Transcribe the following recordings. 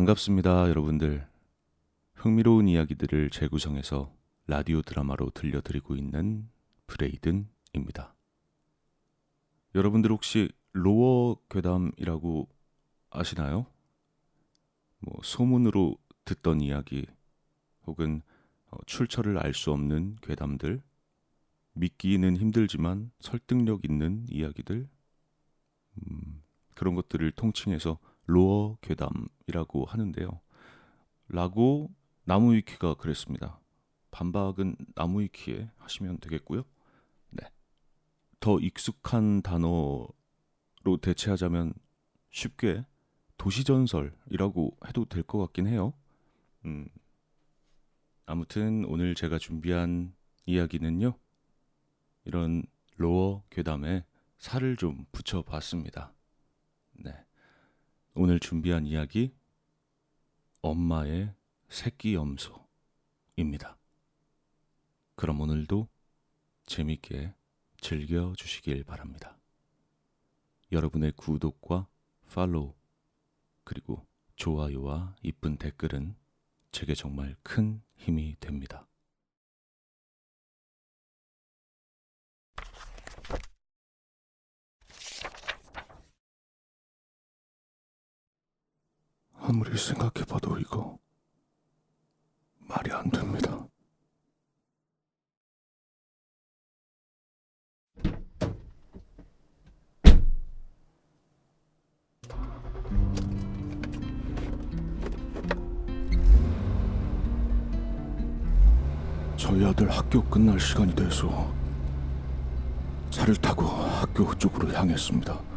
반갑습니다, 여러분들. 흥미로운 이야기들을 재구성해서 라디오 드라마로 들려드리고 있는 브레이든입니다. 여러분들 혹시 로어 괴담이라고 아시나요? 뭐 소문으로 듣던 이야기 혹은 어, 출처를 알 수 없는 괴담들 믿기는 힘들지만 설득력 있는 이야기들 음, 그런 것들을 통칭해서 로어 괴담이라고 하는데요. 라고 나무위키가 그랬습니다. 반박은 나무위키에 하시면 되겠고요. 네. 더 익숙한 단어로 대체하자면 쉽게 도시전설이라고 해도 될 것 같긴 해요. 음. 아무튼 오늘 제가 준비한 이야기는요. 이런 로어 괴담에 살을 좀 붙여봤습니다. 네. 오늘 준비한 이야기 엄마의 새끼 염소입니다. 그럼 오늘도 재밌게 즐겨 주시길 바랍니다. 여러분의 구독과 팔로우 그리고 좋아요와 이쁜 댓글은 제게 정말 큰 힘이 됩니다. 아무리 생각해봐도 이거 말이 안 됩니다. 저희 아들 학교 끝날 시간이 돼서 차를 타고 학교 쪽으로 향했습니다.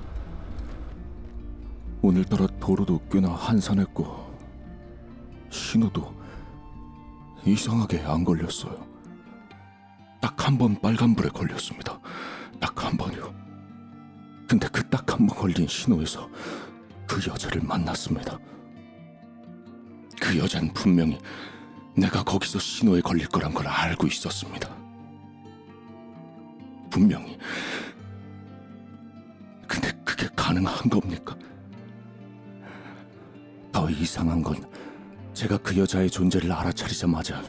오늘따라 도로도 꽤나 한산했고 신호도 이상하게 안 걸렸어요. 딱 한 번 빨간불에 걸렸습니다. 딱 한 번이요. 근데 그 딱 한 번 걸린 신호에서 그 여자를 만났습니다. 그 여자는 분명히 내가 거기서 신호에 걸릴 거란 걸 알고 있었습니다. 분명히. 근데 그게 가능한 겁니까? 더 이상한 건 제가 그 여자의 존재를 알아차리자마자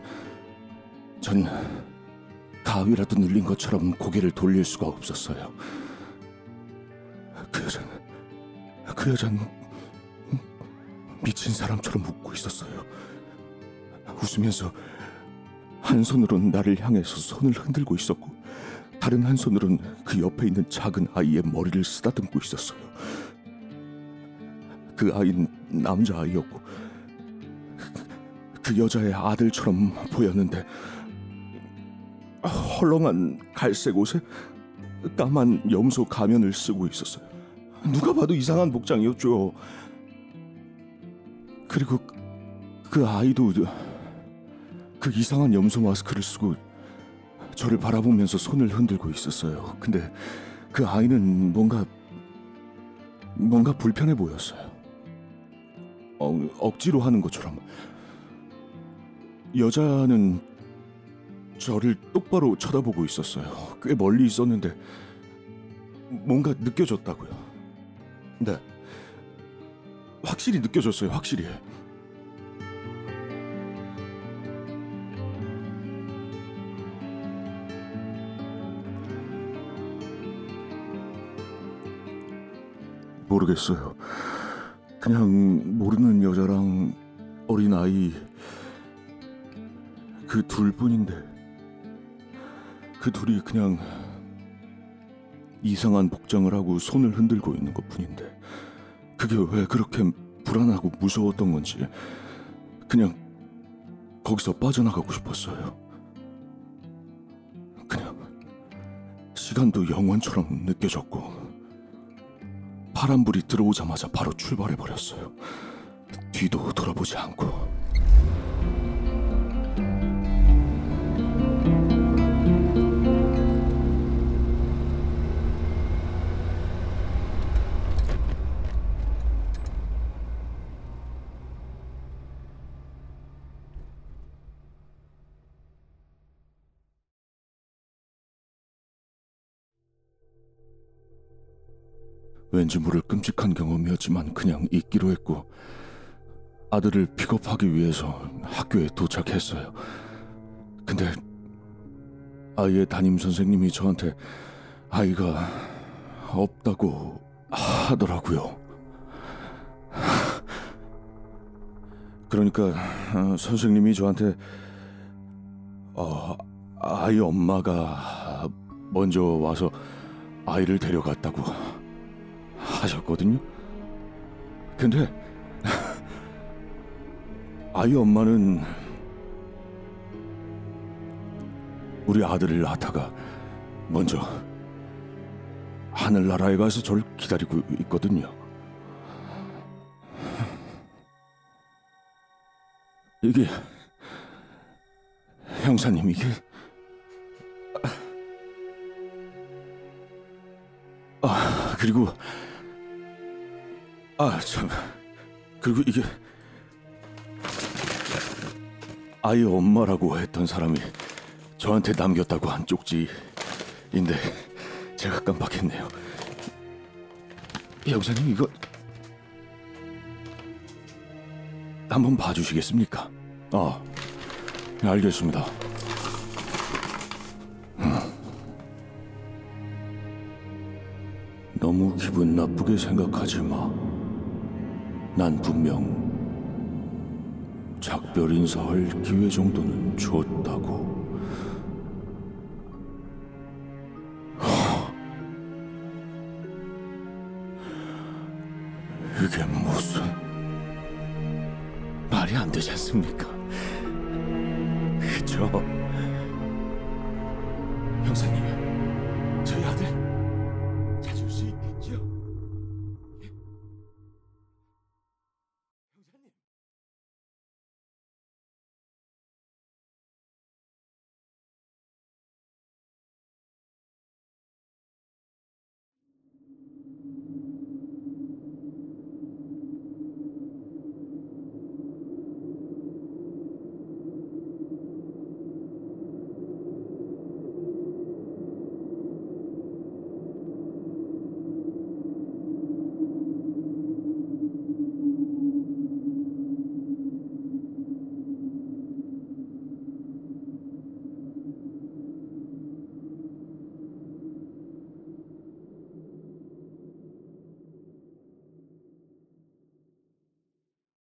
전 가위라도 눌린 것처럼 고개를 돌릴 수가 없었어요. 그 여자는 그 여자는 미친 사람처럼 웃고 있었어요. 웃으면서 한 손으로는 나를 향해서 손을 흔들고 있었고 다른 한 손으로는 그 옆에 있는 작은 아이의 머리를 쓰다듬고 있었어요. 그 아이는 남자 아이였고 그 여자의 아들처럼 보였는데 헐렁한 갈색 옷에 까만 염소 가면을 쓰고 있었어요. 누가 봐도 이상한 복장이었죠. 그리고 그 아이도 그 이상한 염소 마스크를 쓰고 저를 바라보면서 손을 흔들고 있었어요. 근데 그 아이는 뭔가 뭔가 불편해 보였어요. 어, 억지로 하는 것처럼. 여자는 저를 똑바로 쳐다보고 있었어요. 꽤 멀리 있었는데 뭔가 느껴졌다고요. 네. 확실히 느껴졌어요. 확실히. 모르겠어요. 그냥 모르는 여자랑 어린 아이 그 둘뿐인데 그 둘이 그냥 이상한 복장을 하고 손을 흔들고 있는 것뿐인데 그게 왜 그렇게 불안하고 무서웠던 건지 그냥 거기서 빠져나가고 싶었어요. 그냥 시간도 영원처럼 느껴졌고 파란불이 들어오자마자 바로 출발해 버렸어요. 뒤도 돌아보지 않고. 왠지 모를 끔찍한 경험이었지만 그냥 잊기로 했고 아들을 픽업하기 위해서 학교에 도착했어요. 근데 아이의 담임 선생님이 저한테 아이가 없다고 하더라고요. 그러니까 어, 선생님이 저한테 어, 아이 엄마가 먼저 와서 아이를 데려갔다고 하셨거든요. 근데 아이 엄마는 우리 아들을 낳다가 먼저 하늘나라에 가서 저를 기다리고 있거든요. 이게 형사님 이게 아 그리고 아 참 그리고 이게 아이 엄마라고 했던 사람이 저한테 남겼다고 한 쪽지인데 제가 깜빡했네요. 형사님 이거 한번 봐주시겠습니까? 아, 네, 알겠습니다. 음. 너무 기분 나쁘게 생각하지 마. 난 분명 작별 인사할 기회 정도는 줬다고. 이게 무슨 말이 안 되지 않습니까? 그죠? 형사님.